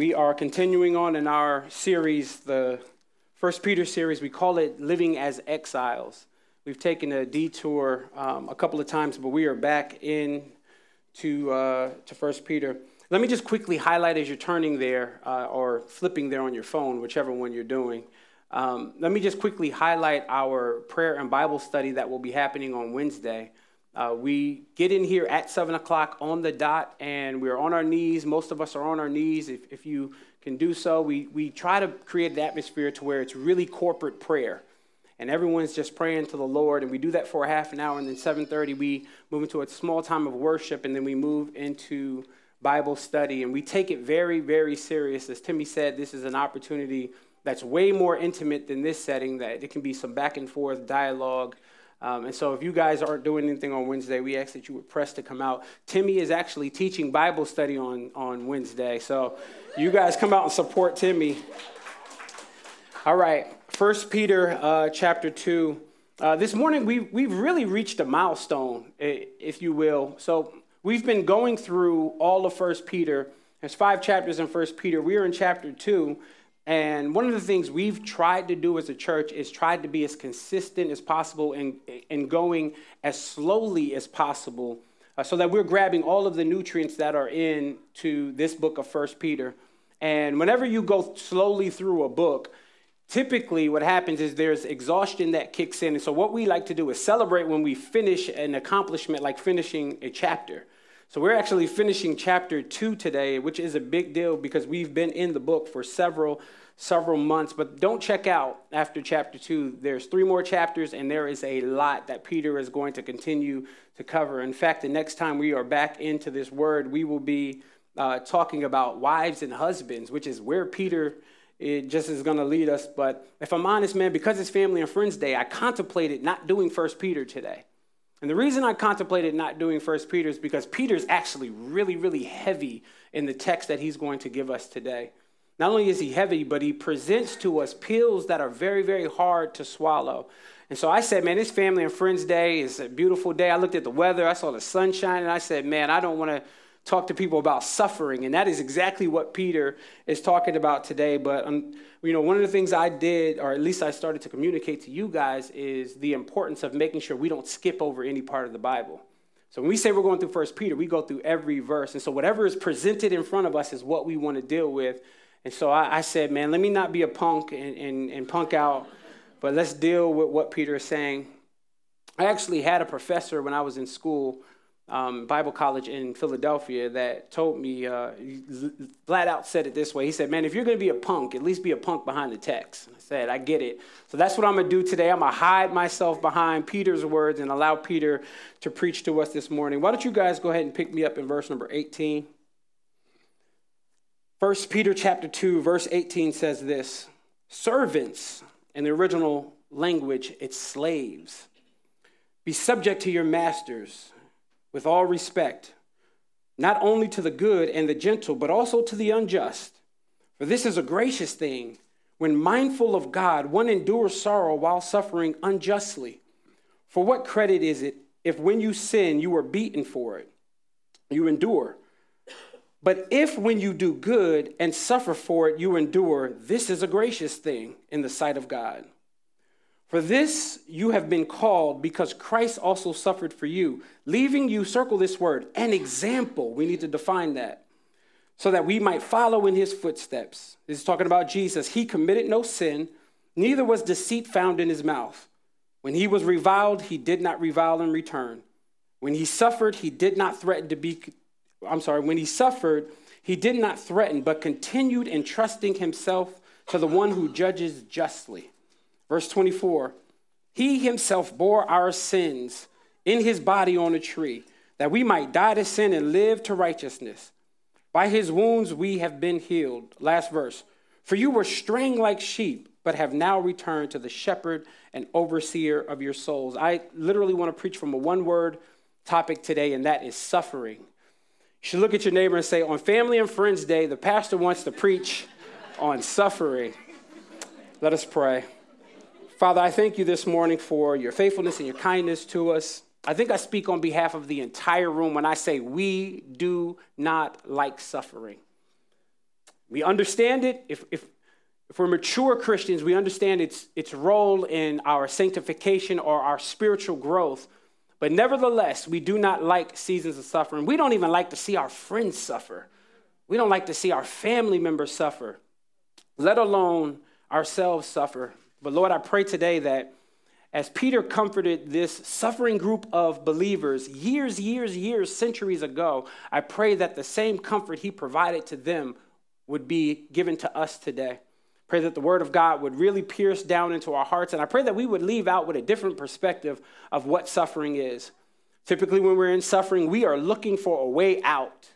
we are continuing on in our series, the First Peter series. We call it Living as Exiles. We've taken a detour um, a couple of times, but we are back in to, uh, to First Peter. Let me just quickly highlight as you're turning there uh, or flipping there on your phone, whichever one you're doing. Um, let me just quickly highlight our prayer and Bible study that will be happening on Wednesday. Uh, we get in here at 7 o'clock on the dot, and we're on our knees. Most of us are on our knees. If, if you can do so, we, we try to create an atmosphere to where it's really corporate prayer. And everyone's just praying to the Lord, and we do that for a half an hour, and then 7.30 we move into a small time of worship, and then we move into Bible study. And we take it very, very serious. As Timmy said, this is an opportunity that's way more intimate than this setting, that it can be some back and forth dialogue um, and so, if you guys aren't doing anything on Wednesday, we ask that you would press to come out. Timmy is actually teaching Bible study on, on Wednesday. So, you guys come out and support Timmy. All right, First Peter uh, chapter 2. Uh, this morning, we've, we've really reached a milestone, if you will. So, we've been going through all of First Peter. There's five chapters in First Peter. We are in chapter 2. And one of the things we've tried to do as a church is tried to be as consistent as possible and, and going as slowly as possible uh, so that we're grabbing all of the nutrients that are in to this book of First Peter. And whenever you go slowly through a book, typically what happens is there's exhaustion that kicks in. And so what we like to do is celebrate when we finish an accomplishment like finishing a chapter. So we're actually finishing chapter two today, which is a big deal because we've been in the book for several several months. But don't check out after chapter two. There's three more chapters, and there is a lot that Peter is going to continue to cover. In fact, the next time we are back into this word, we will be uh, talking about wives and husbands, which is where Peter it just is going to lead us. But if I'm honest, man, because it's Family and Friends Day, I contemplated not doing First Peter today. And the reason I contemplated not doing First Peter is because Peter's actually really, really heavy in the text that he's going to give us today. Not only is he heavy, but he presents to us pills that are very, very hard to swallow. And so I said, man, this Family and Friends Day is a beautiful day. I looked at the weather, I saw the sunshine, and I said, man, I don't want to talk to people about suffering. And that is exactly what Peter is talking about today. But, um, you know, one of the things I did, or at least I started to communicate to you guys, is the importance of making sure we don't skip over any part of the Bible. So when we say we're going through First Peter, we go through every verse. And so whatever is presented in front of us is what we want to deal with and so I, I said, man, let me not be a punk and, and, and punk out, but let's deal with what Peter is saying. I actually had a professor when I was in school, um, Bible college in Philadelphia, that told me, uh, flat out said it this way. He said, Man, if you're going to be a punk, at least be a punk behind the text. I said, I get it. So that's what I'm going to do today. I'm going to hide myself behind Peter's words and allow Peter to preach to us this morning. Why don't you guys go ahead and pick me up in verse number 18? 1 Peter chapter 2 verse 18 says this, servants in the original language it's slaves. Be subject to your masters with all respect, not only to the good and the gentle, but also to the unjust. For this is a gracious thing. When mindful of God, one endures sorrow while suffering unjustly. For what credit is it if when you sin, you are beaten for it? You endure. But if when you do good and suffer for it, you endure, this is a gracious thing in the sight of God. For this you have been called because Christ also suffered for you, leaving you, circle this word, an example. We need to define that. So that we might follow in his footsteps. This is talking about Jesus. He committed no sin, neither was deceit found in his mouth. When he was reviled, he did not revile in return. When he suffered, he did not threaten to be I'm sorry, when he suffered, he did not threaten, but continued entrusting himself to the one who judges justly. Verse 24 He himself bore our sins in his body on a tree, that we might die to sin and live to righteousness. By his wounds we have been healed. Last verse. For you were straying like sheep, but have now returned to the shepherd and overseer of your souls. I literally want to preach from a one word topic today, and that is suffering. You should look at your neighbor and say, On Family and Friends Day, the pastor wants to preach on suffering. Let us pray. Father, I thank you this morning for your faithfulness and your kindness to us. I think I speak on behalf of the entire room when I say we do not like suffering. We understand it. If, if, if we're mature Christians, we understand its, its role in our sanctification or our spiritual growth. But nevertheless, we do not like seasons of suffering. We don't even like to see our friends suffer. We don't like to see our family members suffer, let alone ourselves suffer. But Lord, I pray today that as Peter comforted this suffering group of believers years, years, years, centuries ago, I pray that the same comfort he provided to them would be given to us today. Pray that the word of God would really pierce down into our hearts. And I pray that we would leave out with a different perspective of what suffering is. Typically, when we're in suffering, we are looking for a way out.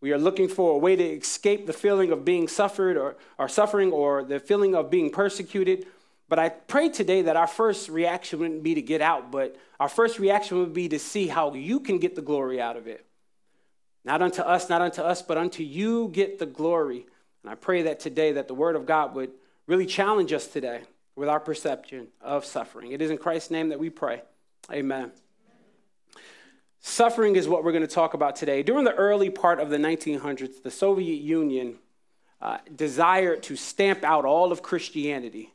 We are looking for a way to escape the feeling of being suffered or, or suffering or the feeling of being persecuted. But I pray today that our first reaction wouldn't be to get out, but our first reaction would be to see how you can get the glory out of it. Not unto us, not unto us, but unto you get the glory. And I pray that today that the word of God would really challenge us today with our perception of suffering. It is in Christ's name that we pray. Amen. Suffering is what we're going to talk about today. During the early part of the 1900s, the Soviet Union uh, desired to stamp out all of Christianity.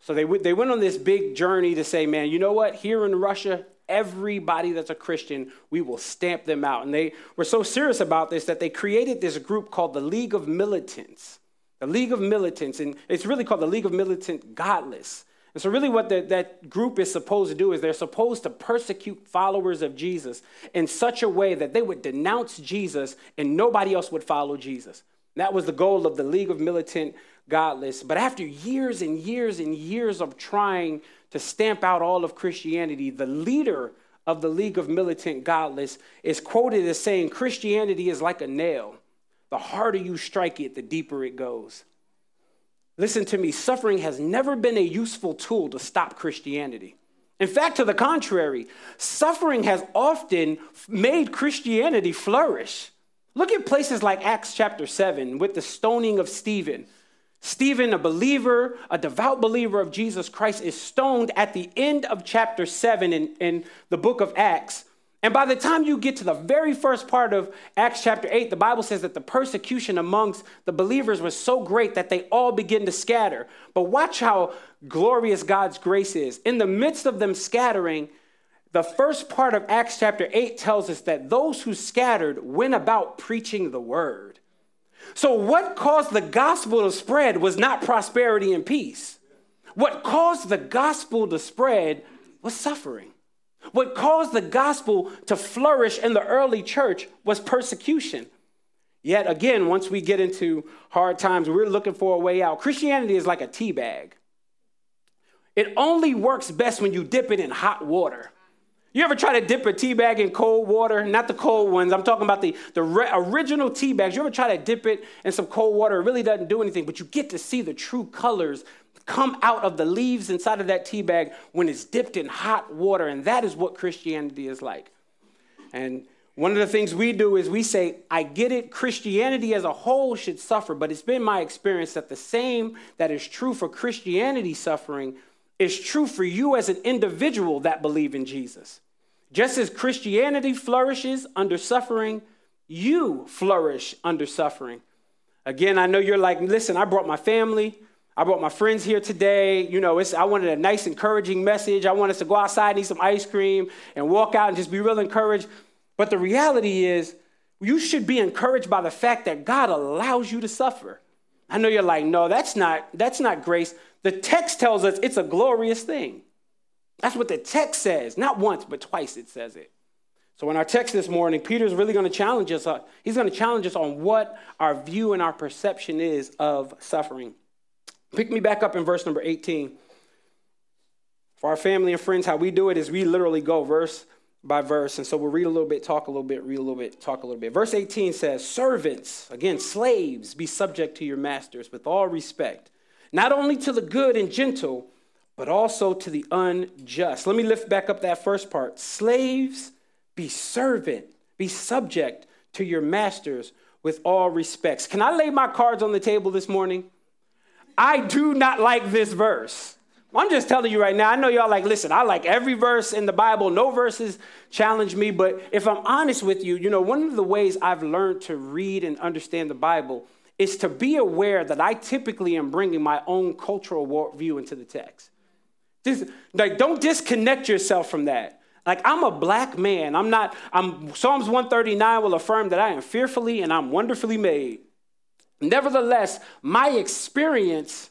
So they, w- they went on this big journey to say, man, you know what? Here in Russia, everybody that's a Christian, we will stamp them out. And they were so serious about this that they created this group called the League of Militants. The League of Militants, and it's really called the League of Militant Godless. And so, really, what the, that group is supposed to do is they're supposed to persecute followers of Jesus in such a way that they would denounce Jesus and nobody else would follow Jesus. That was the goal of the League of Militant Godless. But after years and years and years of trying to stamp out all of Christianity, the leader of the League of Militant Godless is quoted as saying Christianity is like a nail. The harder you strike it, the deeper it goes. Listen to me, suffering has never been a useful tool to stop Christianity. In fact, to the contrary, suffering has often made Christianity flourish. Look at places like Acts chapter 7 with the stoning of Stephen. Stephen, a believer, a devout believer of Jesus Christ, is stoned at the end of chapter 7 in, in the book of Acts. And by the time you get to the very first part of Acts chapter 8, the Bible says that the persecution amongst the believers was so great that they all begin to scatter. But watch how glorious God's grace is. In the midst of them scattering, the first part of Acts chapter 8 tells us that those who scattered went about preaching the word. So, what caused the gospel to spread was not prosperity and peace. What caused the gospel to spread was suffering. What caused the gospel to flourish in the early church was persecution. Yet again, once we get into hard times, we're looking for a way out. Christianity is like a tea bag. It only works best when you dip it in hot water. You ever try to dip a tea bag in cold water? Not the cold ones. I'm talking about the, the re- original tea bags. You ever try to dip it in some cold water? It really doesn't do anything, but you get to see the true colors come out of the leaves inside of that tea bag when it's dipped in hot water. And that is what Christianity is like. And one of the things we do is we say, I get it, Christianity as a whole should suffer, but it's been my experience that the same that is true for Christianity suffering is true for you as an individual that believe in Jesus. Just as Christianity flourishes under suffering, you flourish under suffering. Again, I know you're like, listen, I brought my family, I brought my friends here today. You know, I wanted a nice, encouraging message. I want us to go outside, and eat some ice cream, and walk out and just be real encouraged. But the reality is, you should be encouraged by the fact that God allows you to suffer. I know you're like, no, that's not, that's not grace. The text tells us it's a glorious thing. That's what the text says. Not once, but twice it says it. So in our text this morning, Peter's really going to challenge us. Uh, he's going to challenge us on what our view and our perception is of suffering. Pick me back up in verse number 18. For our family and friends, how we do it is we literally go verse by verse. And so we'll read a little bit, talk a little bit, read a little bit, talk a little bit. Verse 18 says, Servants, again, slaves, be subject to your masters with all respect not only to the good and gentle, but also to the unjust. Let me lift back up that first part. Slaves, be servant, be subject to your masters with all respects. Can I lay my cards on the table this morning? I do not like this verse. I'm just telling you right now. I know y'all like, listen, I like every verse in the Bible. No verses challenge me. But if I'm honest with you, you know, one of the ways I've learned to read and understand the Bible is to be aware that I typically am bringing my own cultural view into the text. Just, like, don't disconnect yourself from that. Like, I'm a black man. I'm not, I'm, Psalms 139 will affirm that I am fearfully and I'm wonderfully made. Nevertheless, my experience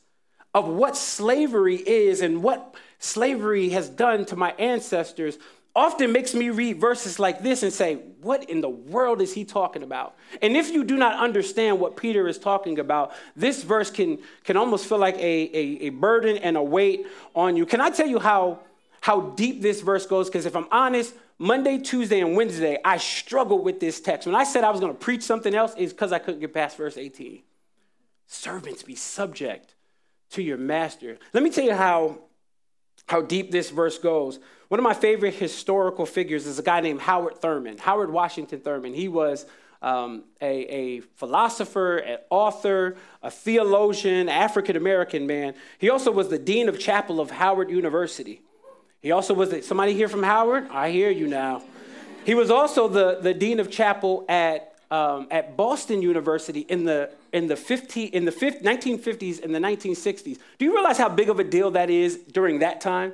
of what slavery is and what slavery has done to my ancestors often makes me read verses like this and say, What in the world is he talking about? And if you do not understand what Peter is talking about, this verse can, can almost feel like a, a, a burden and a weight on you. Can I tell you how, how deep this verse goes? Because if I'm honest, Monday, Tuesday, and Wednesday, I struggled with this text. When I said I was going to preach something else, it's because I couldn't get past verse 18. Servants, be subject to your master. Let me tell you how, how deep this verse goes. One of my favorite historical figures is a guy named Howard Thurman, Howard Washington Thurman. He was um, a, a, philosopher, an author, a theologian, African American man. He also was the dean of chapel of Howard University. He also was somebody here from Howard? I hear you now. He was also the, the dean of chapel at, um, at Boston University in the, in the, 50, in the 50, 1950s and the 1960s. Do you realize how big of a deal that is during that time?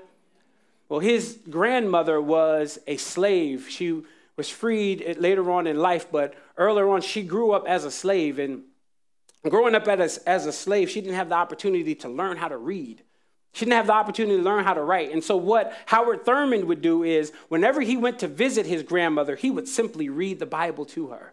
Well, his grandmother was a slave. She was freed later on in life, but earlier on, she grew up as a slave. And growing up as as a slave, she didn't have the opportunity to learn how to read. She didn't have the opportunity to learn how to write. And so, what Howard Thurman would do is, whenever he went to visit his grandmother, he would simply read the Bible to her.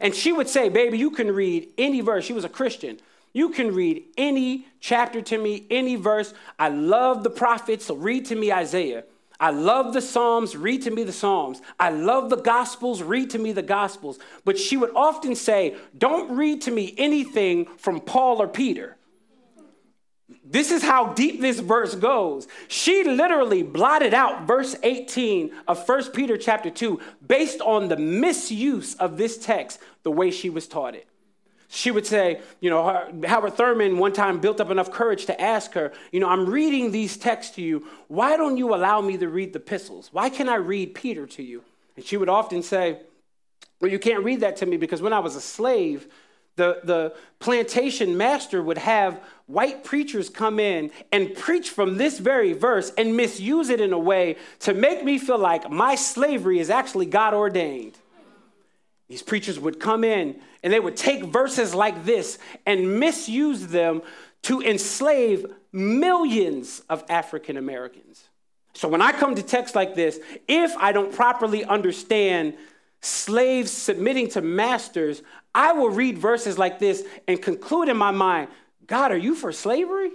And she would say, Baby, you can read any verse. She was a Christian. You can read any chapter to me, any verse. I love the prophets, so read to me Isaiah. I love the Psalms, read to me the Psalms. I love the Gospels, read to me the Gospels. But she would often say, Don't read to me anything from Paul or Peter. This is how deep this verse goes. She literally blotted out verse 18 of 1 Peter chapter 2 based on the misuse of this text the way she was taught it she would say, you know, Howard Thurman one time built up enough courage to ask her, you know, I'm reading these texts to you. Why don't you allow me to read the epistles? Why can't I read Peter to you? And she would often say, well, you can't read that to me because when I was a slave, the, the plantation master would have white preachers come in and preach from this very verse and misuse it in a way to make me feel like my slavery is actually God ordained. These preachers would come in and they would take verses like this and misuse them to enslave millions of African Americans. So when I come to texts like this, if I don't properly understand slaves submitting to masters, I will read verses like this and conclude in my mind, God, are you for slavery?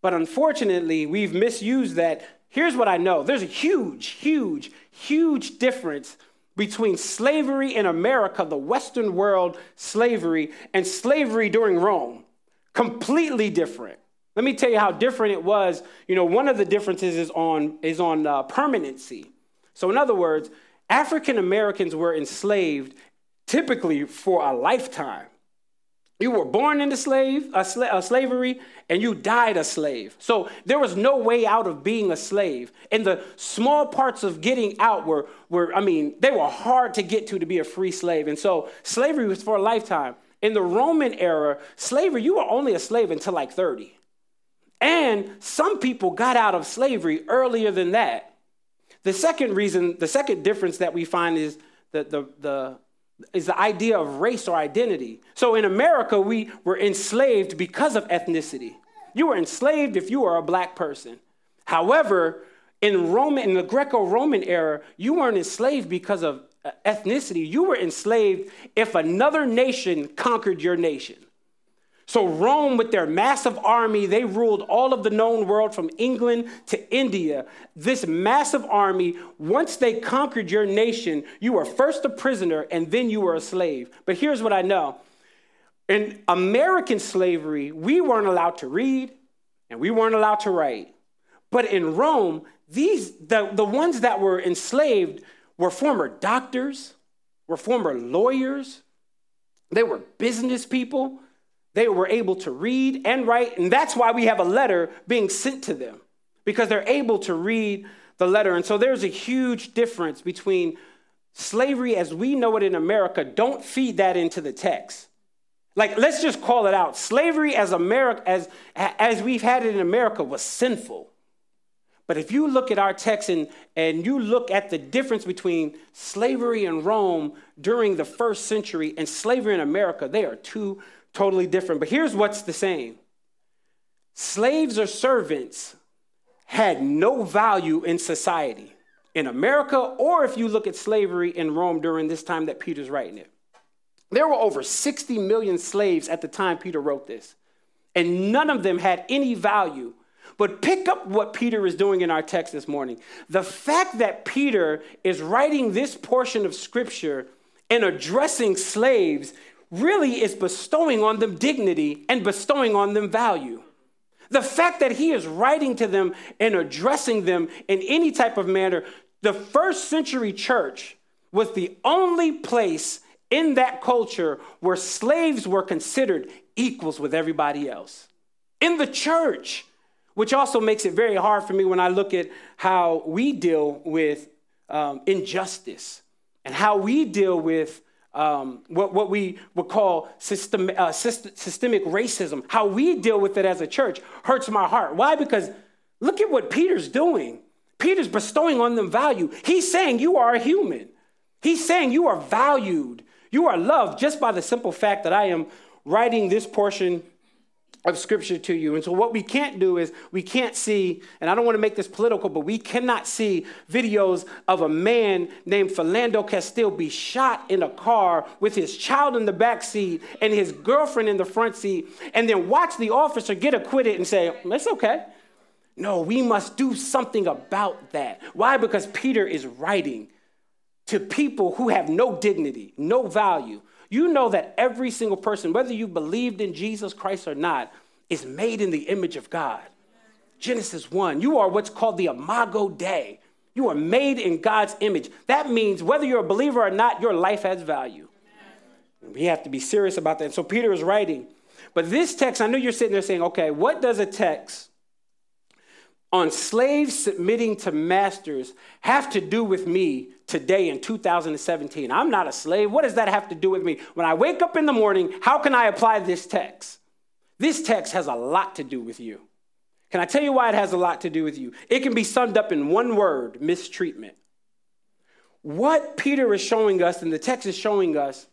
But unfortunately, we've misused that. Here's what I know there's a huge, huge, huge difference between slavery in America, the Western world slavery, and slavery during Rome. Completely different. Let me tell you how different it was. You know, one of the differences is on, is on uh, permanency. So, in other words, African Americans were enslaved typically for a lifetime. You were born into slave, a, a slavery, and you died a slave. So there was no way out of being a slave. And the small parts of getting out were, were, I mean, they were hard to get to to be a free slave. And so slavery was for a lifetime. In the Roman era, slavery, you were only a slave until like 30. And some people got out of slavery earlier than that. The second reason, the second difference that we find is that the, the is the idea of race or identity. So in America, we were enslaved because of ethnicity. You were enslaved if you were a black person. However, in Roman, in the Greco-Roman era, you weren't enslaved because of uh, ethnicity. You were enslaved if another nation conquered your nation. So, Rome, with their massive army, they ruled all of the known world from England to India. This massive army, once they conquered your nation, you were first a prisoner and then you were a slave. But here's what I know in American slavery, we weren't allowed to read and we weren't allowed to write. But in Rome, these, the, the ones that were enslaved were former doctors, were former lawyers, they were business people. They were able to read and write, and that's why we have a letter being sent to them, because they're able to read the letter. And so there's a huge difference between slavery as we know it in America, don't feed that into the text. Like, let's just call it out. Slavery as America, as, as we've had it in America, was sinful. But if you look at our text and, and you look at the difference between slavery in Rome during the first century and slavery in America, they are two totally different. But here's what's the same slaves or servants had no value in society in America, or if you look at slavery in Rome during this time that Peter's writing it. There were over 60 million slaves at the time Peter wrote this, and none of them had any value. But pick up what Peter is doing in our text this morning. The fact that Peter is writing this portion of scripture and addressing slaves really is bestowing on them dignity and bestowing on them value. The fact that he is writing to them and addressing them in any type of manner, the first century church was the only place in that culture where slaves were considered equals with everybody else. In the church, which also makes it very hard for me when I look at how we deal with um, injustice and how we deal with um, what, what we would call system, uh, systemic racism, how we deal with it as a church hurts my heart. Why? Because look at what Peter's doing. Peter's bestowing on them value. He's saying you are a human. He's saying you are valued. You are loved just by the simple fact that I am writing this portion of scripture to you. And so, what we can't do is we can't see, and I don't want to make this political, but we cannot see videos of a man named Philando Castile be shot in a car with his child in the back seat and his girlfriend in the front seat, and then watch the officer get acquitted and say, It's okay. No, we must do something about that. Why? Because Peter is writing to people who have no dignity, no value, you know that every single person, whether you believed in Jesus Christ or not, is made in the image of God. Genesis 1, you are what's called the imago Dei. You are made in God's image. That means whether you're a believer or not, your life has value. We have to be serious about that. So Peter is writing. But this text, I know you're sitting there saying, okay, what does a text on slaves submitting to masters have to do with me today in 2017? I'm not a slave. What does that have to do with me? When I wake up in the morning, how can I apply this text? This text has a lot to do with you. Can I tell you why it has a lot to do with you? It can be summed up in one word mistreatment. What Peter is showing us, and the text is showing us,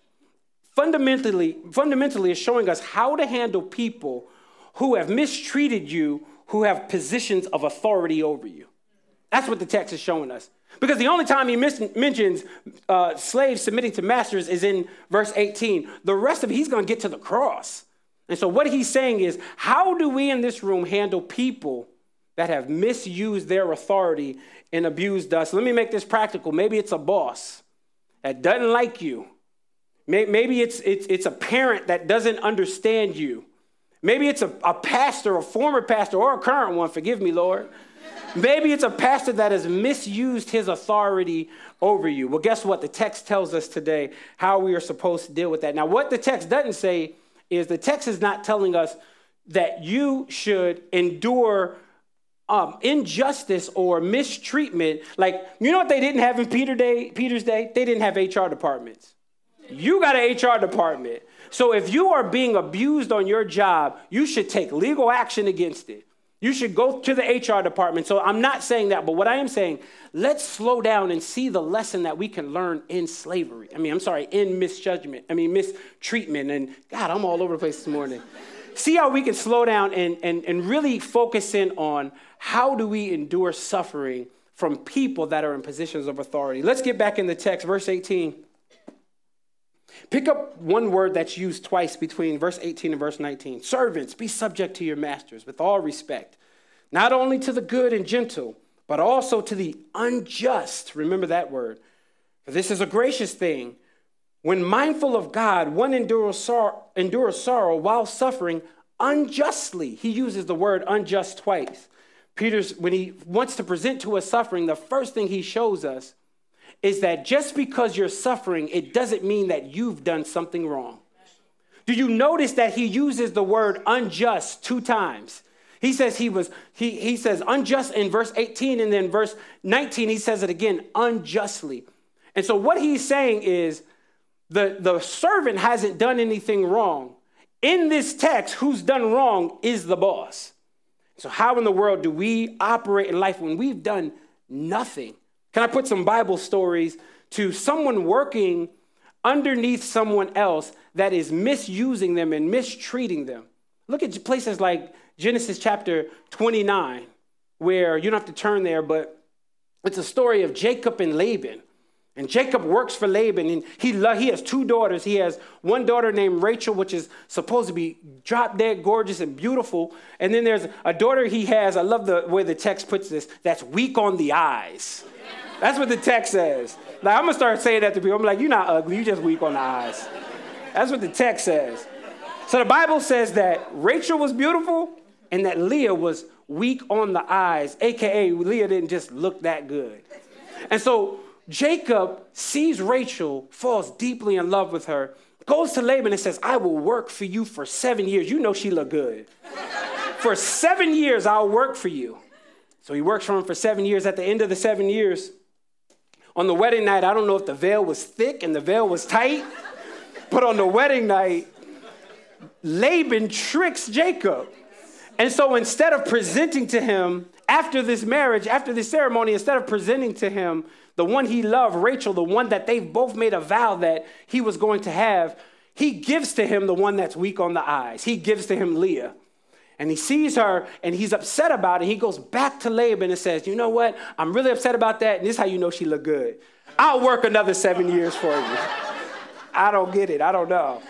fundamentally, fundamentally is showing us how to handle people who have mistreated you who have positions of authority over you. That's what the text is showing us. Because the only time he mentions uh, slaves submitting to masters is in verse 18. The rest of it, he's going to get to the cross. And so, what he's saying is, how do we in this room handle people that have misused their authority and abused us? Let me make this practical. Maybe it's a boss that doesn't like you. Maybe it's, it's, it's a parent that doesn't understand you. Maybe it's a, a pastor, a former pastor, or a current one, forgive me, Lord. Maybe it's a pastor that has misused his authority over you. Well, guess what? The text tells us today how we are supposed to deal with that. Now, what the text doesn't say is the text is not telling us that you should endure um, injustice or mistreatment. Like, you know what they didn't have in Peter day, Peter's day? They didn't have HR departments. You got an HR department. So if you are being abused on your job, you should take legal action against it. You should go to the HR department. So I'm not saying that, but what I am saying, let's slow down and see the lesson that we can learn in slavery. I mean, I'm sorry, in misjudgment. I mean, mistreatment. And God, I'm all over the place this morning. see how we can slow down and, and, and really focus in on how do we endure suffering from people that are in positions of authority. Let's get back in the text, verse 18. Pick up one word that's used twice between verse 18 and verse 19. Servants, be subject to your masters with all respect, not only to the good and gentle, but also to the unjust. Remember that word. For this is a gracious thing. When mindful of God, one endures sorrow, endures sorrow while suffering unjustly. He uses the word unjust twice. Peter's, when he wants to present to us suffering, the first thing he shows us is that just because you're suffering, it doesn't mean that you've done something wrong. Do you notice that he uses the word unjust two times? He says he was, he, he says unjust in verse 18, and then verse 19, he says it again, unjustly. And so what he's saying is the, the servant hasn't done anything wrong. in this text, who's done wrong is the boss. So, how in the world do we operate in life when we've done nothing? Can I put some Bible stories to someone working underneath someone else that is misusing them and mistreating them? Look at places like Genesis chapter 29, where you don't have to turn there, but it's a story of Jacob and Laban. And Jacob works for Laban, and he, he has two daughters. He has one daughter named Rachel, which is supposed to be drop dead gorgeous and beautiful. And then there's a daughter he has, I love the way the text puts this, that's weak on the eyes. That's what the text says. Like, I'm gonna start saying that to people. I'm like, you're not ugly, you're just weak on the eyes. That's what the text says. So the Bible says that Rachel was beautiful and that Leah was weak on the eyes, aka Leah didn't just look that good. And so Jacob sees Rachel, falls deeply in love with her, goes to Laban and says, I will work for you for seven years. You know she looked good. for seven years, I'll work for you. So he works for him for seven years. At the end of the seven years, on the wedding night, I don't know if the veil was thick and the veil was tight, but on the wedding night, Laban tricks Jacob. And so instead of presenting to him after this marriage, after this ceremony, instead of presenting to him the one he loved, Rachel, the one that they've both made a vow that he was going to have, he gives to him the one that's weak on the eyes. He gives to him Leah. And he sees her and he's upset about it. He goes back to Laban and says, You know what? I'm really upset about that. And this is how you know she looked good. I'll work another seven years for you. I don't get it. I don't know.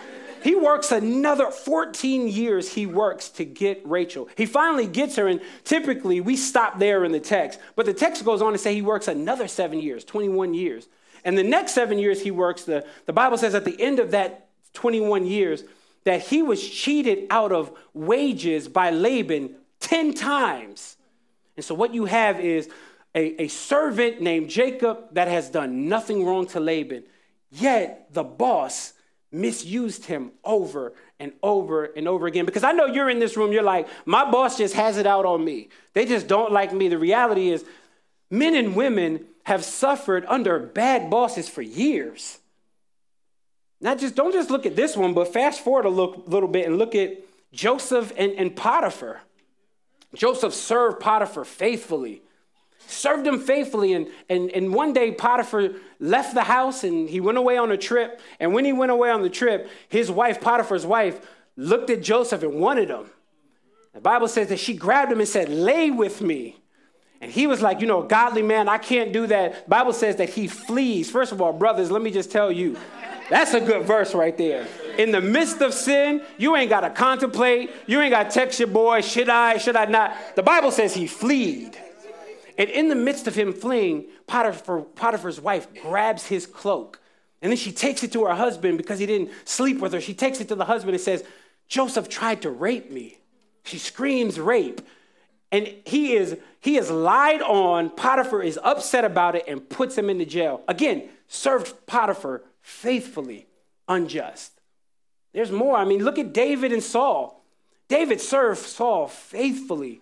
He works another 14 years, he works to get Rachel. He finally gets her, and typically we stop there in the text. But the text goes on to say he works another seven years, 21 years. And the next seven years he works, the, the Bible says at the end of that 21 years, that he was cheated out of wages by Laban 10 times. And so what you have is a, a servant named Jacob that has done nothing wrong to Laban, yet the boss misused him over and over and over again. Because I know you're in this room, you're like, my boss just has it out on me. They just don't like me. The reality is, men and women have suffered under bad bosses for years. Not just, don't just look at this one, but fast forward a little, little bit and look at Joseph and, and Potiphar. Joseph served Potiphar faithfully served him faithfully. And, and, and one day, Potiphar left the house and he went away on a trip. And when he went away on the trip, his wife, Potiphar's wife, looked at Joseph and wanted him. The Bible says that she grabbed him and said, Lay with me. And he was like, You know, godly man, I can't do that. Bible says that he flees. First of all, brothers, let me just tell you, that's a good verse right there. In the midst of sin, you ain't got to contemplate. You ain't got to text your boy, should I, should I not? The Bible says he fleed. And in the midst of him fleeing, Potiphar, Potiphar's wife grabs his cloak. And then she takes it to her husband because he didn't sleep with her. She takes it to the husband and says, Joseph tried to rape me. She screams rape. And he is he is lied on. Potiphar is upset about it and puts him into jail. Again, served Potiphar faithfully, unjust. There's more. I mean, look at David and Saul. David served Saul faithfully,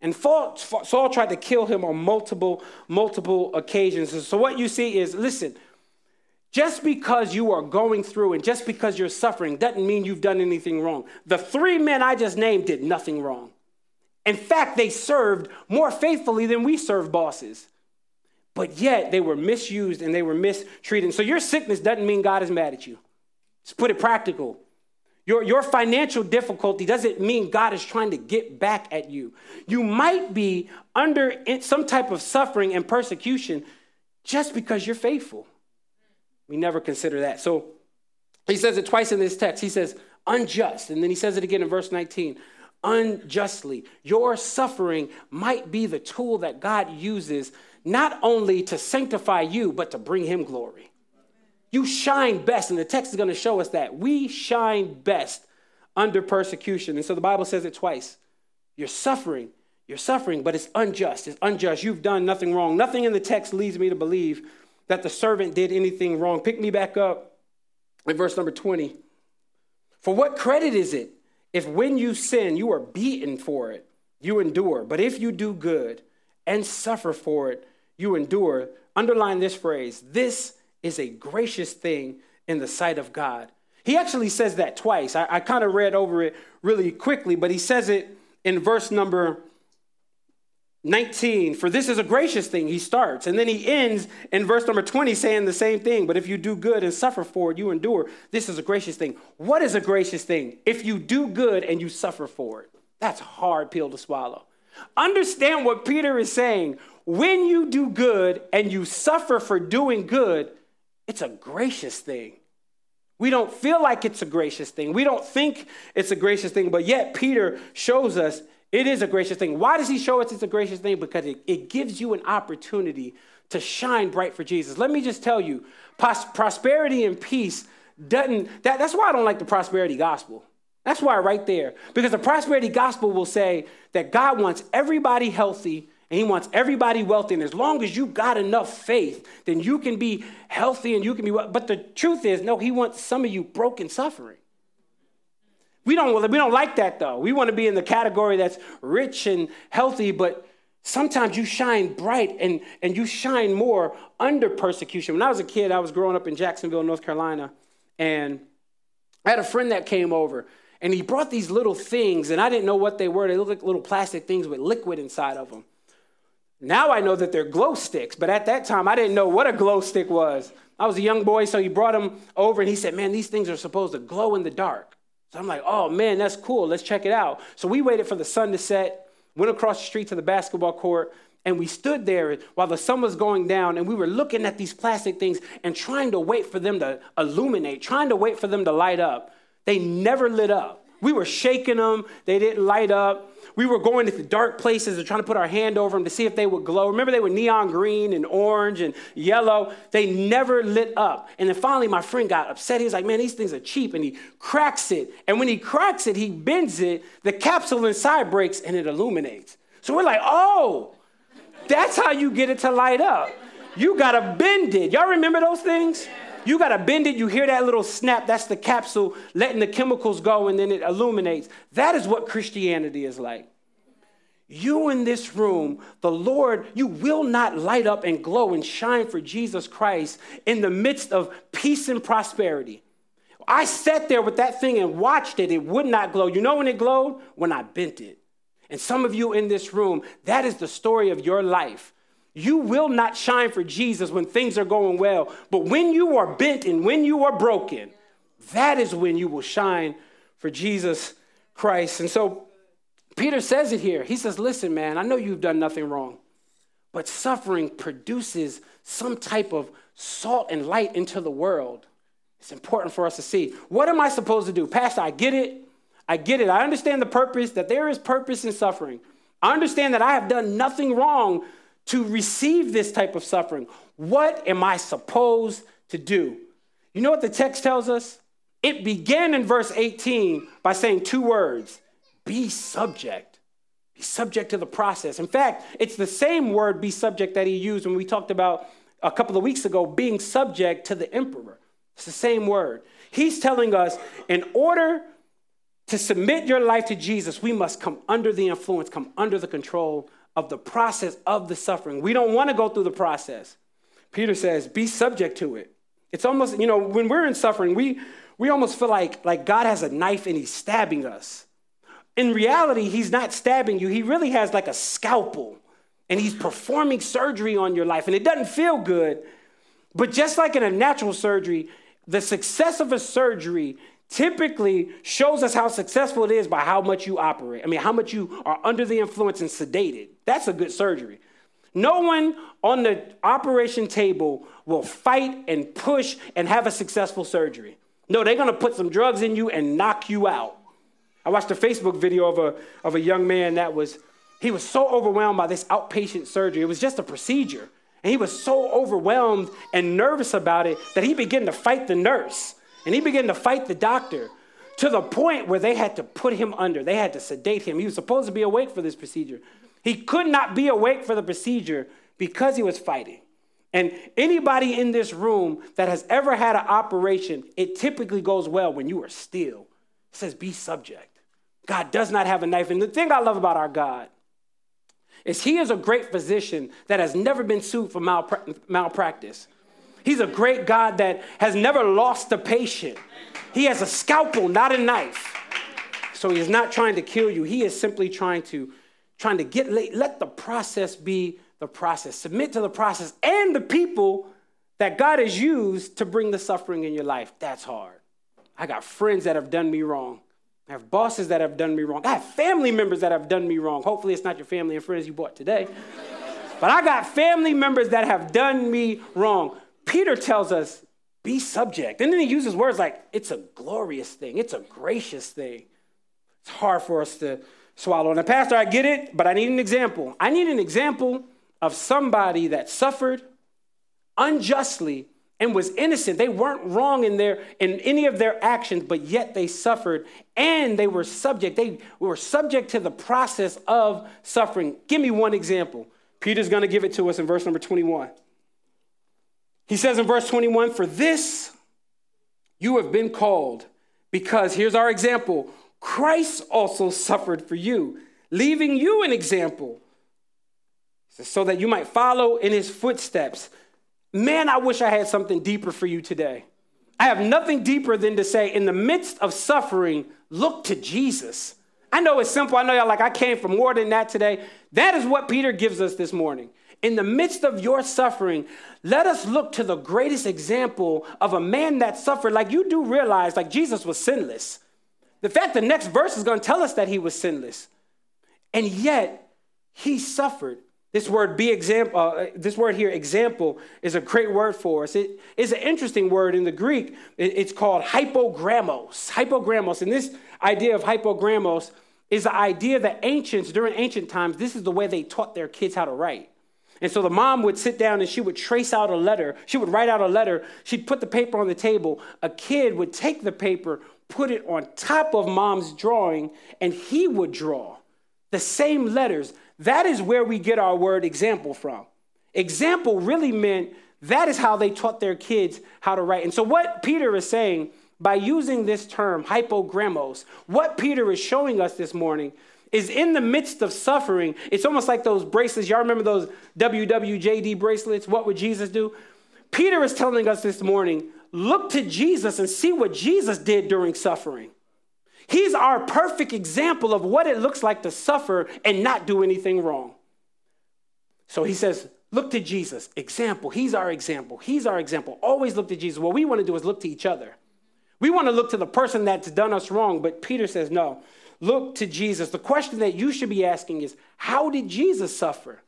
and Saul tried to kill him on multiple, multiple occasions. So, what you see is listen, just because you are going through and just because you're suffering doesn't mean you've done anything wrong. The three men I just named did nothing wrong. In fact, they served more faithfully than we serve bosses. But yet, they were misused and they were mistreated. So, your sickness doesn't mean God is mad at you. Let's put it practical. Your, your financial difficulty doesn't mean God is trying to get back at you. You might be under some type of suffering and persecution just because you're faithful. We never consider that. So he says it twice in this text. He says, unjust. And then he says it again in verse 19 unjustly. Your suffering might be the tool that God uses not only to sanctify you, but to bring him glory. You shine best, and the text is going to show us that. We shine best under persecution. And so the Bible says it twice. You're suffering. You're suffering, but it's unjust. It's unjust. You've done nothing wrong. Nothing in the text leads me to believe that the servant did anything wrong. Pick me back up in verse number 20. For what credit is it if when you sin, you are beaten for it, you endure? But if you do good and suffer for it, you endure. Underline this phrase this is a gracious thing in the sight of God. He actually says that twice. I, I kind of read over it really quickly, but he says it in verse number 19, for this is a gracious thing, he starts. And then he ends in verse number 20 saying the same thing. But if you do good and suffer for it, you endure. This is a gracious thing. What is a gracious thing? If you do good and you suffer for it, that's a hard pill to swallow. Understand what Peter is saying. When you do good and you suffer for doing good, it's a gracious thing. We don't feel like it's a gracious thing. We don't think it's a gracious thing, but yet Peter shows us it is a gracious thing. Why does he show us it's a gracious thing? Because it, it gives you an opportunity to shine bright for Jesus. Let me just tell you, pros- prosperity and peace doesn't, that, that's why I don't like the prosperity gospel. That's why right there. Because the prosperity gospel will say that God wants everybody healthy and he wants everybody wealthy. And as long as you got enough faith, then you can be healthy and you can be well. But the truth is, no, he wants some of you broken suffering. We don't, we don't like that though. We want to be in the category that's rich and healthy, but sometimes you shine bright and, and you shine more under persecution. When I was a kid, I was growing up in Jacksonville, North Carolina, and I had a friend that came over. And he brought these little things, and I didn't know what they were. They looked like little plastic things with liquid inside of them. Now I know that they're glow sticks, but at that time I didn't know what a glow stick was. I was a young boy, so he brought them over and he said, Man, these things are supposed to glow in the dark. So I'm like, oh man, that's cool. Let's check it out. So we waited for the sun to set, went across the street to the basketball court, and we stood there while the sun was going down, and we were looking at these plastic things and trying to wait for them to illuminate, trying to wait for them to light up. They never lit up. We were shaking them, they didn't light up. We were going to the dark places and trying to put our hand over them to see if they would glow. Remember, they were neon green and orange and yellow. They never lit up. And then finally, my friend got upset. He was like, Man, these things are cheap. And he cracks it. And when he cracks it, he bends it. The capsule inside breaks and it illuminates. So we're like, Oh, that's how you get it to light up. You got to bend it. Y'all remember those things? You got to bend it. You hear that little snap. That's the capsule letting the chemicals go and then it illuminates. That is what Christianity is like. You in this room, the Lord, you will not light up and glow and shine for Jesus Christ in the midst of peace and prosperity. I sat there with that thing and watched it. It would not glow. You know when it glowed? When I bent it. And some of you in this room, that is the story of your life. You will not shine for Jesus when things are going well. But when you are bent and when you are broken, that is when you will shine for Jesus Christ. And so Peter says it here. He says, Listen, man, I know you've done nothing wrong, but suffering produces some type of salt and light into the world. It's important for us to see. What am I supposed to do? Pastor, I get it. I get it. I understand the purpose, that there is purpose in suffering. I understand that I have done nothing wrong to receive this type of suffering. What am I supposed to do? You know what the text tells us? It began in verse 18 by saying two words be subject. Be subject to the process. In fact, it's the same word, be subject, that he used when we talked about a couple of weeks ago being subject to the emperor. It's the same word. He's telling us in order to submit your life to Jesus, we must come under the influence, come under the control of the process of the suffering. We don't want to go through the process. Peter says, be subject to it. It's almost, you know, when we're in suffering, we, we almost feel like, like God has a knife and he's stabbing us. In reality, he's not stabbing you. He really has like a scalpel and he's performing surgery on your life. And it doesn't feel good. But just like in a natural surgery, the success of a surgery typically shows us how successful it is by how much you operate. I mean, how much you are under the influence and sedated. That's a good surgery. No one on the operation table will fight and push and have a successful surgery. No, they're gonna put some drugs in you and knock you out. I watched a Facebook video of a, of a young man that was, he was so overwhelmed by this outpatient surgery. It was just a procedure. And he was so overwhelmed and nervous about it that he began to fight the nurse and he began to fight the doctor to the point where they had to put him under. They had to sedate him. He was supposed to be awake for this procedure. He could not be awake for the procedure because he was fighting. And anybody in this room that has ever had an operation, it typically goes well when you are still. It says, be subject. God does not have a knife. And the thing I love about our God is he is a great physician that has never been sued for malpractice. He's a great God that has never lost a patient. He has a scalpel, not a knife. So he is not trying to kill you. He is simply trying to trying to get let the process be the process. Submit to the process and the people that God has used to bring the suffering in your life. That's hard. I got friends that have done me wrong. I have bosses that have done me wrong. I have family members that have done me wrong. Hopefully, it's not your family and friends you bought today. but I got family members that have done me wrong. Peter tells us, be subject. And then he uses words like, it's a glorious thing, it's a gracious thing. It's hard for us to swallow. And, a Pastor, I get it, but I need an example. I need an example of somebody that suffered unjustly and was innocent. They weren't wrong in their in any of their actions, but yet they suffered and they were subject. They were subject to the process of suffering. Give me one example. Peter's going to give it to us in verse number 21. He says in verse 21, "For this you have been called, because here's our example. Christ also suffered for you, leaving you an example, so that you might follow in his footsteps." Man, I wish I had something deeper for you today. I have nothing deeper than to say, in the midst of suffering, look to Jesus. I know it's simple. I know y'all like, I came for more than that today. That is what Peter gives us this morning. In the midst of your suffering, let us look to the greatest example of a man that suffered. Like you do realize, like Jesus was sinless. The fact the next verse is going to tell us that he was sinless. And yet, he suffered. This word be example, uh, this word here, example, is a great word for us. It is an interesting word in the Greek. it's called hypogrammos. Hypogrammos. And this idea of hypogrammos is the idea that ancients, during ancient times, this is the way they taught their kids how to write. And so the mom would sit down and she would trace out a letter. She would write out a letter. She'd put the paper on the table. A kid would take the paper, put it on top of mom's drawing, and he would draw the same letters that is where we get our word example from. Example really meant that is how they taught their kids how to write. And so, what Peter is saying by using this term, hypogrammos, what Peter is showing us this morning is in the midst of suffering, it's almost like those bracelets. Y'all remember those WWJD bracelets? What would Jesus do? Peter is telling us this morning look to Jesus and see what Jesus did during suffering. He's our perfect example of what it looks like to suffer and not do anything wrong. So he says, Look to Jesus, example. He's our example. He's our example. Always look to Jesus. What we want to do is look to each other. We want to look to the person that's done us wrong, but Peter says, No, look to Jesus. The question that you should be asking is, How did Jesus suffer?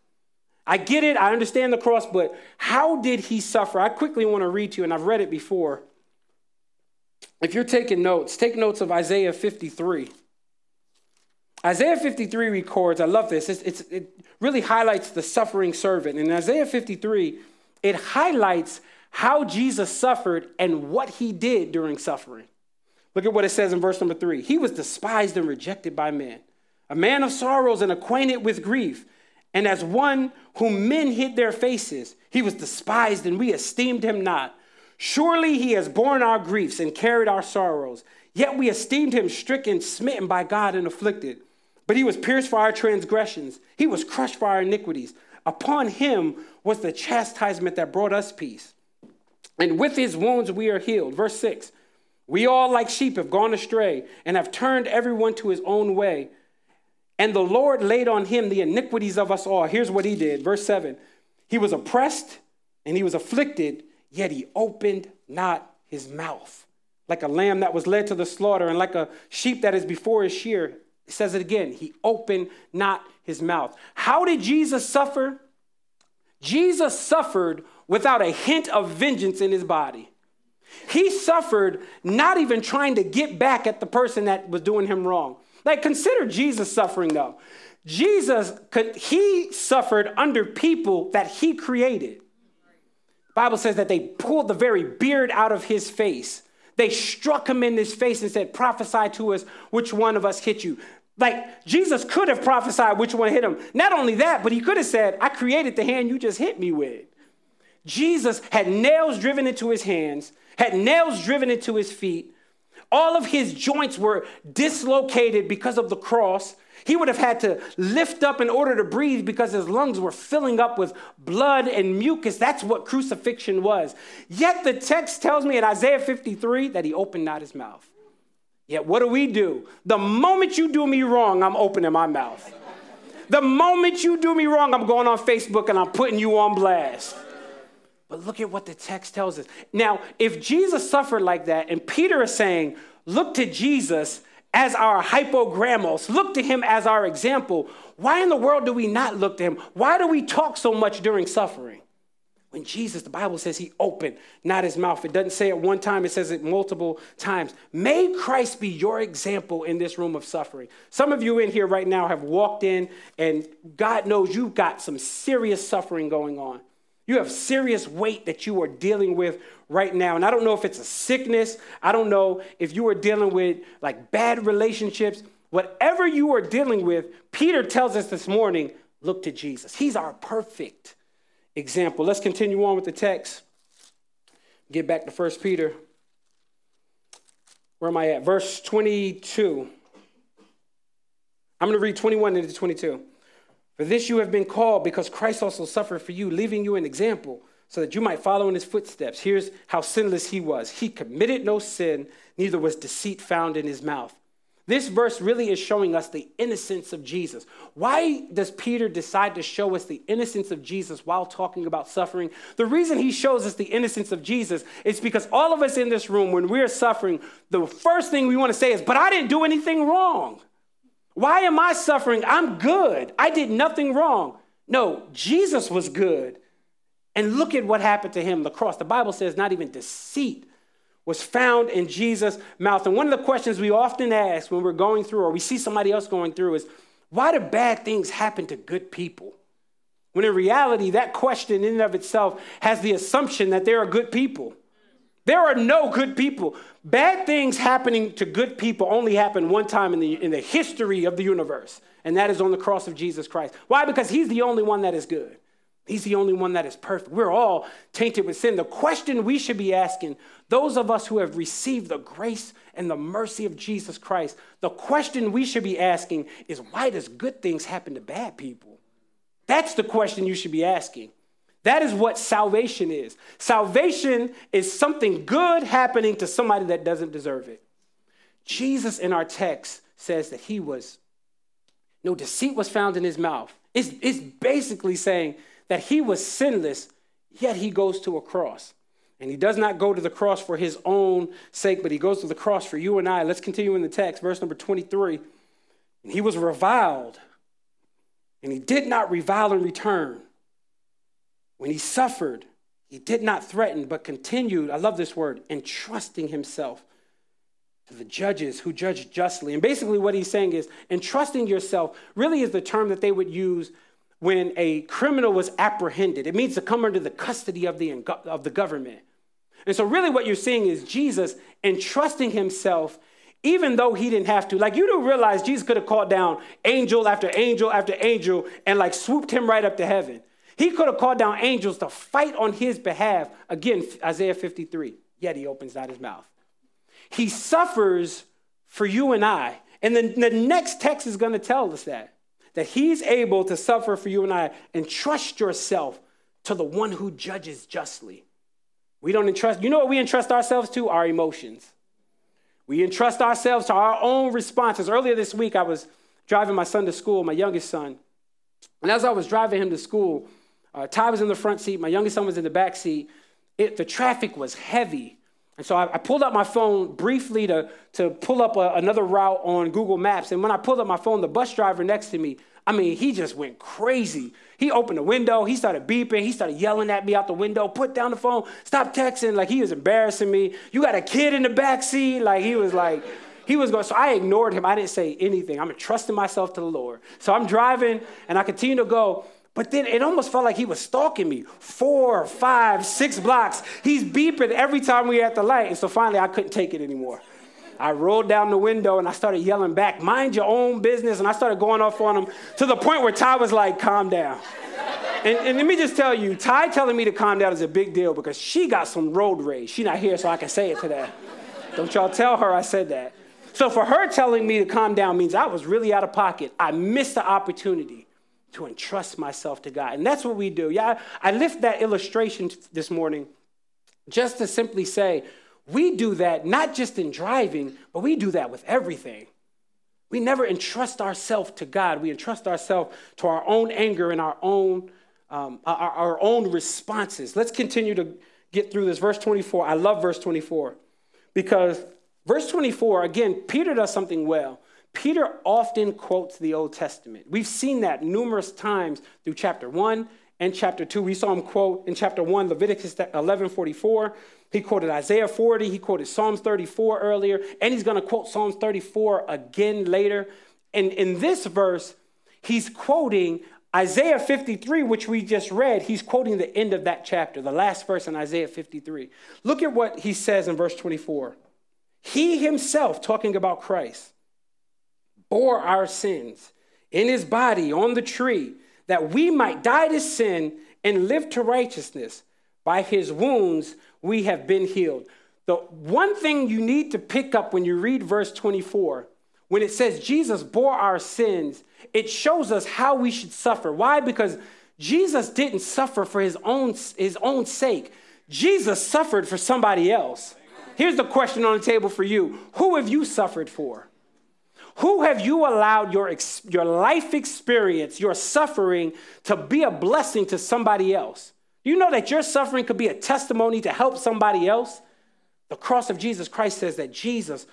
I get it, I understand the cross, but how did he suffer? I quickly want to read to you, and I've read it before if you're taking notes, take notes of Isaiah 53. Isaiah 53 records, I love this, it's, it's, it really highlights the suffering servant. In Isaiah 53, it highlights how Jesus suffered and what he did during suffering. Look at what it says in verse number three. He was despised and rejected by men, a man of sorrows and acquainted with grief. And as one whom men hid their faces, he was despised and we esteemed him not. Surely he has borne our griefs and carried our sorrows. Yet we esteemed him stricken, smitten by God, and afflicted. But he was pierced for our transgressions, he was crushed for our iniquities. Upon him was the chastisement that brought us peace. And with his wounds we are healed. Verse 6 We all, like sheep, have gone astray and have turned everyone to his own way. And the Lord laid on him the iniquities of us all. Here's what he did. Verse 7 He was oppressed and he was afflicted yet he opened not his mouth. Like a lamb that was led to the slaughter, and like a sheep that is before his shear. It says it again, he opened not his mouth. How did Jesus suffer? Jesus suffered without a hint of vengeance in his body. He suffered not even trying to get back at the person that was doing him wrong. Like, consider Jesus suffering though. Jesus, could, he suffered under people that he created. Bible says that they pulled the very beard out of his face. They struck him in his face and said, Prophesy to us which one of us hit you. Like Jesus could have prophesied which one hit him. Not only that, but he could have said, I created the hand you just hit me with. Jesus had nails driven into his hands, had nails driven into his feet, All of his joints were dislocated because of the cross. He would have had to lift up in order to breathe because his lungs were filling up with blood and mucus. That's what crucifixion was. Yet the text tells me in Isaiah 53 that he opened not his mouth. Yet what do we do? The moment you do me wrong, I'm opening my mouth. The moment you do me wrong, I'm going on Facebook and I'm putting you on blast. But look at what the text tells us. Now, if Jesus suffered like that, and Peter is saying, look to Jesus as our hypogrammos, look to him as our example, why in the world do we not look to him? Why do we talk so much during suffering? When Jesus, the Bible says he opened not his mouth. It doesn't say it one time, it says it multiple times. May Christ be your example in this room of suffering. Some of you in here right now have walked in, and God knows you've got some serious suffering going on. You have serious weight that you are dealing with right now. And I don't know if it's a sickness. I don't know if you are dealing with like bad relationships. Whatever you are dealing with, Peter tells us this morning look to Jesus. He's our perfect example. Let's continue on with the text. Get back to 1 Peter. Where am I at? Verse 22. I'm going to read 21 into 22. For this you have been called, because Christ also suffered for you, leaving you an example, so that you might follow in his footsteps. Here's how sinless he was He committed no sin, neither was deceit found in his mouth. This verse really is showing us the innocence of Jesus. Why does Peter decide to show us the innocence of Jesus while talking about suffering? The reason he shows us the innocence of Jesus is because all of us in this room, when we're suffering, the first thing we want to say is, But I didn't do anything wrong. Why am I suffering? I'm good. I did nothing wrong. No, Jesus was good. And look at what happened to him, the cross. The Bible says not even deceit was found in Jesus' mouth. And one of the questions we often ask when we're going through or we see somebody else going through is, why do bad things happen to good people? When in reality, that question in and of itself has the assumption that there are good people. There are no good people. Bad things happening to good people only happen one time in the, in the history of the universe, and that is on the cross of Jesus Christ. Why? Because he's the only one that is good. He's the only one that is perfect. We're all tainted with sin. The question we should be asking, those of us who have received the grace and the mercy of Jesus Christ, the question we should be asking is why does good things happen to bad people? That's the question you should be asking. That is what salvation is. Salvation is something good happening to somebody that doesn't deserve it. Jesus in our text says that he was, no deceit was found in his mouth. It's, it's basically saying that he was sinless, yet he goes to a cross. And he does not go to the cross for his own sake, but he goes to the cross for you and I. Let's continue in the text, verse number 23. And he was reviled, and he did not revile in return. When he suffered, he did not threaten, but continued, I love this word, entrusting himself to the judges who judge justly. And basically, what he's saying is, entrusting yourself really is the term that they would use when a criminal was apprehended. It means to come under the custody of the, of the government. And so, really, what you're seeing is Jesus entrusting himself, even though he didn't have to. Like, you don't realize Jesus could have called down angel after angel after angel and like swooped him right up to heaven. He could have called down angels to fight on his behalf. Again, Isaiah 53. Yet he opens not his mouth. He suffers for you and I. And then the next text is going to tell us that. That he's able to suffer for you and I and trust yourself to the one who judges justly. We don't entrust, you know what we entrust ourselves to? Our emotions. We entrust ourselves to our own responses. Earlier this week, I was driving my son to school, my youngest son. And as I was driving him to school, uh, Ty was in the front seat, my youngest son was in the back seat. It, the traffic was heavy. And so I, I, pulled up my phone briefly to, to pull up a, another route on Google Maps. And when I pulled up my phone, the bus driver next to me, I mean, he just went crazy. He opened the window, he started beeping, he started yelling at me out the window, put down the phone, stop texting. Like he was embarrassing me. You got a kid in the back seat. Like he was like, he was going, so I ignored him. I didn't say anything. I'm entrusting myself to the Lord. So I'm driving and I continue to go. But then it almost felt like he was stalking me. Four, five, six blocks. He's beeping every time we at the light. And so finally, I couldn't take it anymore. I rolled down the window and I started yelling back, mind your own business. And I started going off on him to the point where Ty was like, calm down. And, and, let me just tell you, Ty telling me to calm down is a big deal because she got some road rage. She not here, so I can say it to that. Don't y'all tell her I said that. So for her telling me to calm down means I was really out of pocket. I missed the opportunity to entrust myself to God. And that's what we do. Yeah, I lift that illustration this morning just to simply say, we do that not just in driving, but we do that with everything. We never entrust ourselves to God. We entrust ourselves to our own anger and our own, um, our, our own responses. Let's continue to get through this. Verse 24. I love verse 24 because verse 24, again, Peter does something well. Peter often quotes the Old Testament. We've seen that numerous times through chapter 1 and chapter 2. We saw him quote in chapter 1, Leviticus 11 44. He quoted Isaiah 40. He quoted Psalms 34 earlier. And he's going to quote Psalms 34 again later. And in this verse, he's quoting Isaiah 53, which we just read. He's quoting the end of that chapter, the last verse in Isaiah 53. Look at what he says in verse 24. He himself, talking about Christ, bore our sins in his body on the tree, that we might die to sin and live to righteousness. By his wounds we have been healed. The one thing you need to pick up when you read verse 24, when it says Jesus bore our sins, it shows us how we should suffer. Why? Because Jesus didn't suffer for his own, his own sake. Jesus suffered for somebody else. Here's the question on the table for you Who have you suffered for? Who have you allowed your, your life experience, your suffering, to be a blessing to somebody else? You know that your suffering could be a testimony to help somebody else? The cross of Jesus Christ says that Jesus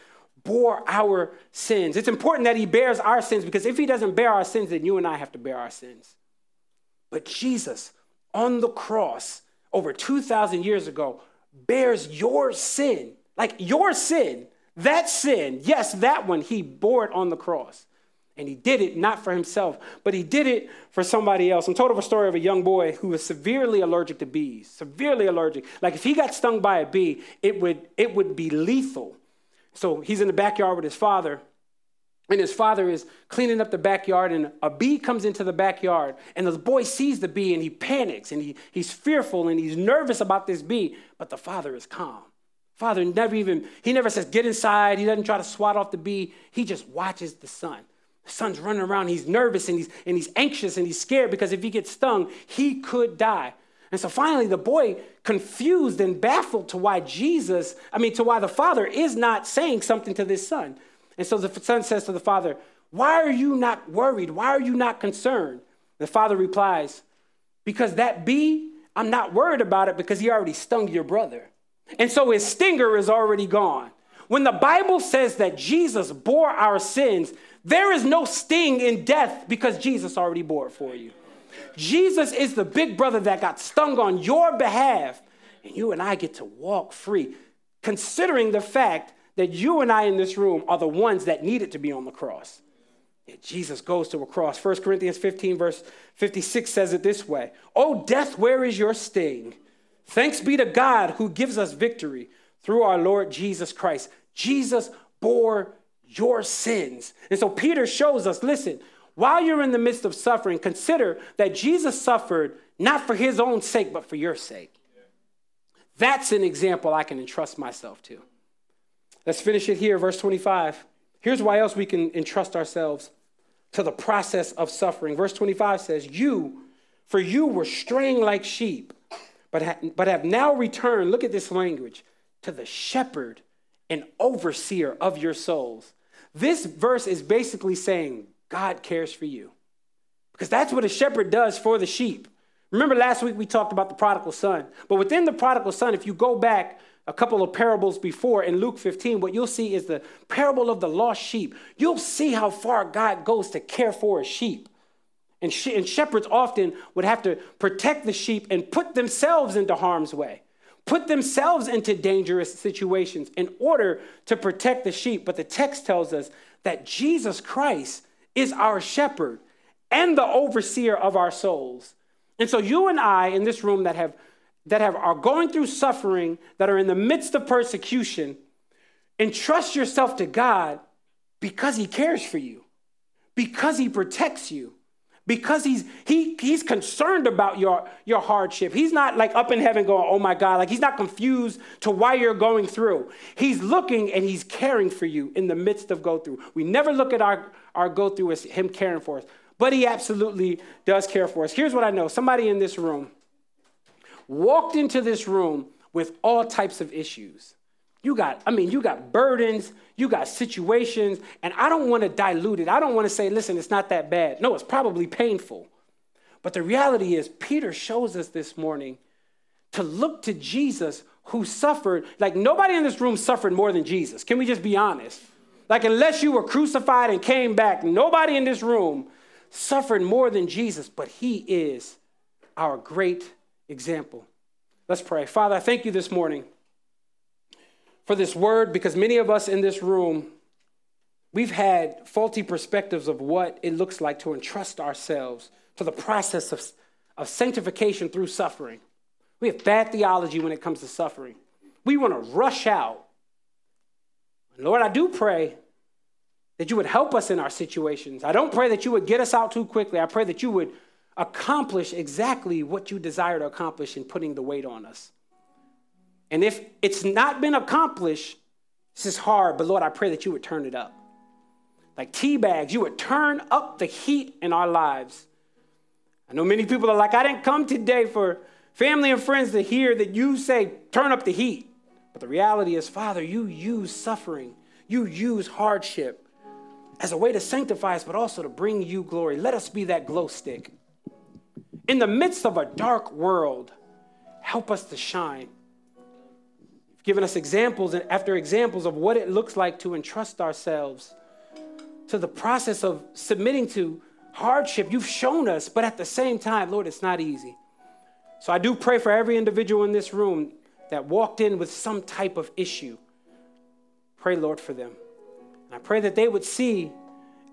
bore our sins. It's important that he bears our sins because if he doesn't bear our sins, then you and I have to bear our sins. But Jesus on the cross over 2,000 years ago bears your sin, like your sin, that sin, yes, that one, he bore it on the cross. And he did it not for himself, but he did it for somebody else. I'm told of a story of a young boy who was severely allergic to bees, severely allergic. Like if he got stung by a bee, it would, it would be lethal. So he's in the backyard with his father, and his father is cleaning up the backyard, and a bee comes into the backyard, and the boy sees the bee, and he panics, and he, he's fearful, and he's nervous about this bee, but the father is calm. Father never even, he never says, get inside. He doesn't try to swat off the bee. He just watches the son. The son's running around. He's nervous and he's, and he's anxious and he's scared because if he gets stung, he could die. And so finally, the boy, confused and baffled to why Jesus, I mean, to why the father is not saying something to this son. And so the son says to the father, Why are you not worried? Why are you not concerned? The father replies, Because that bee, I'm not worried about it because he already stung your brother. And so his stinger is already gone. When the Bible says that Jesus bore our sins, there is no sting in death because Jesus already bore it for you. Jesus is the big brother that got stung on your behalf, and you and I get to walk free, considering the fact that you and I in this room are the ones that needed to be on the cross. Jesus goes to a cross. 1 Corinthians 15, verse 56 says it this way Oh, death, where is your sting? Thanks be to God who gives us victory through our Lord Jesus Christ. Jesus bore your sins. And so Peter shows us listen, while you're in the midst of suffering, consider that Jesus suffered not for his own sake, but for your sake. That's an example I can entrust myself to. Let's finish it here, verse 25. Here's why else we can entrust ourselves to the process of suffering. Verse 25 says, You, for you were straying like sheep but, ha- but have now returned, look at this language, to the shepherd and overseer of your souls. This verse is basically saying God cares for you because that's what a shepherd does for the sheep. Remember last week we talked about the prodigal son, but within the prodigal son, if you go back a couple of parables before in Luke 15, what you'll see is the parable of the lost sheep. You'll see how far God goes to care for a sheep. And, she, and shepherds often would have to protect the sheep and put themselves into harm's way, put themselves into dangerous situations in order to protect the sheep. But the text tells us that Jesus Christ is our shepherd and the overseer of our souls. And so you and I in this room that have that have are going through suffering, that are in the midst of persecution, entrust yourself to God because he cares for you, because he protects you because he's he he's concerned about your your hardship. He's not like up in heaven going, "Oh my God," like he's not confused to why you're going through. He's looking and he's caring for you in the midst of go through. We never look at our our go through as him caring for us, but he absolutely does care for us. Here's what I know. Somebody in this room walked into this room with all types of issues. You got, I mean, you got burdens, you got situations, and I don't want to dilute it. I don't want to say, listen, it's not that bad. No, it's probably painful. But the reality is, Peter shows us this morning to look to Jesus who suffered. Like, nobody in this room suffered more than Jesus. Can we just be honest? Like, unless you were crucified and came back, nobody in this room suffered more than Jesus, but he is our great example. Let's pray. Father, I thank you this morning for this word because many of us in this room, we've had faulty perspectives of what it looks like to entrust ourselves to the process of, of sanctification through suffering. We have bad theology when it comes to suffering. We want to rush out. Lord, I do pray that you would help us in our situations. I don't pray that you would get us out too quickly. I pray that you would accomplish exactly what you desire to accomplish in putting the weight on us. And if it's not been accomplished, this is hard, but Lord, I pray that you would turn it up. Like tea bags, you would turn up the heat in our lives. I know many people are like, I didn't come today for family and friends to hear that you say, turn up the heat. But the reality is, Father, you use suffering, you use hardship as a way to sanctify us, but also to bring you glory. Let us be that glow stick. In the midst of a dark world, help us to shine given us examples and after examples of what it looks like to entrust ourselves to the process of submitting to hardship. You've shown us, but at the same time, Lord, it's not easy. So I do pray for every individual in this room that walked in with some type of issue. Pray, Lord, for them. And I pray that they would see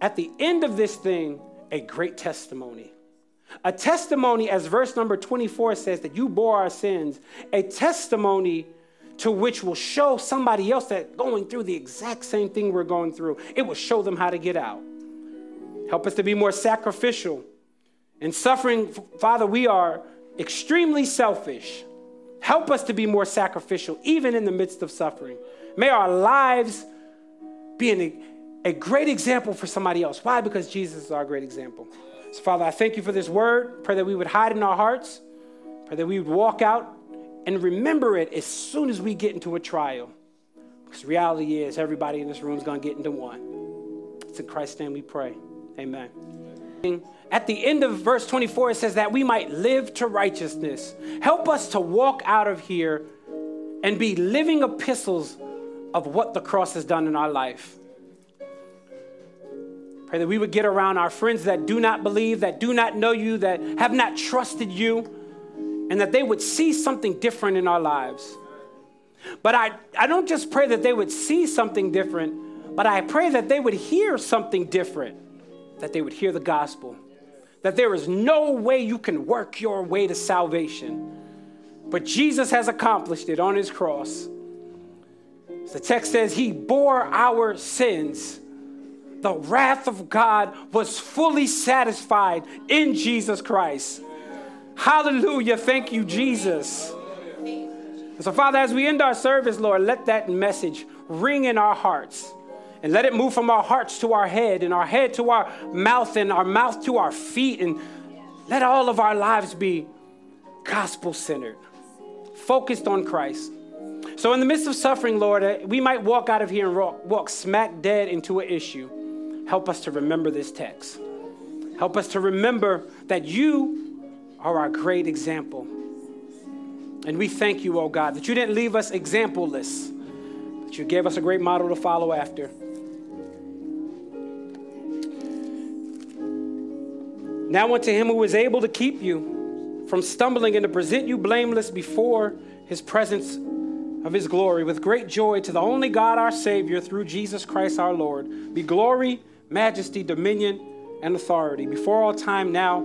at the end of this thing a great testimony. A testimony, as verse number 24 says, that you bore our sins, a testimony to which will show somebody else that going through the exact same thing we're going through. It will show them how to get out. Help us to be more sacrificial. In suffering, Father, we are extremely selfish. Help us to be more sacrificial, even in the midst of suffering. May our lives be an, a great example for somebody else. Why? Because Jesus is our great example. So, Father, I thank you for this word. Pray that we would hide in our hearts. Pray that we would walk out and remember it as soon as we get into a trial. Because reality is, everybody in this room is going to get into one. It's in Christ's name we pray. Amen. At the end of verse 24, it says that we might live to righteousness. Help us to walk out of here and be living epistles of what the cross has done in our life. Pray that we would get around our friends that do not believe, that do not know you, that have not trusted you and that they would see something different in our lives. But I, I don't just pray that they would see something different, but I pray that they would hear something different, that they would hear the gospel, that there is no way you can work your way to salvation, but Jesus has accomplished it on his cross. The text says he bore our sins. The wrath of God was fully satisfied in Jesus Christ. Hallelujah. Thank you, Jesus. So, Father, as we end our service, Lord, let that message ring in our hearts. And let it move from our hearts to our head, and our head to our mouth, and our mouth to our feet. And let all of our lives be gospel centered, focused on Christ. So, in the midst of suffering, Lord, uh, we might walk out of here and walk, walk smack dead into an issue. Help us to remember this text. Help us to remember that you are our great example. And we thank you, oh God, that you didn't leave us exampleless, but you gave us a great model to follow after. Now unto him who is able to keep you from stumbling and to present you blameless before his presence of his glory with great joy to the only God our Savior through Jesus Christ our Lord. Be glory, majesty, dominion, and authority before all time now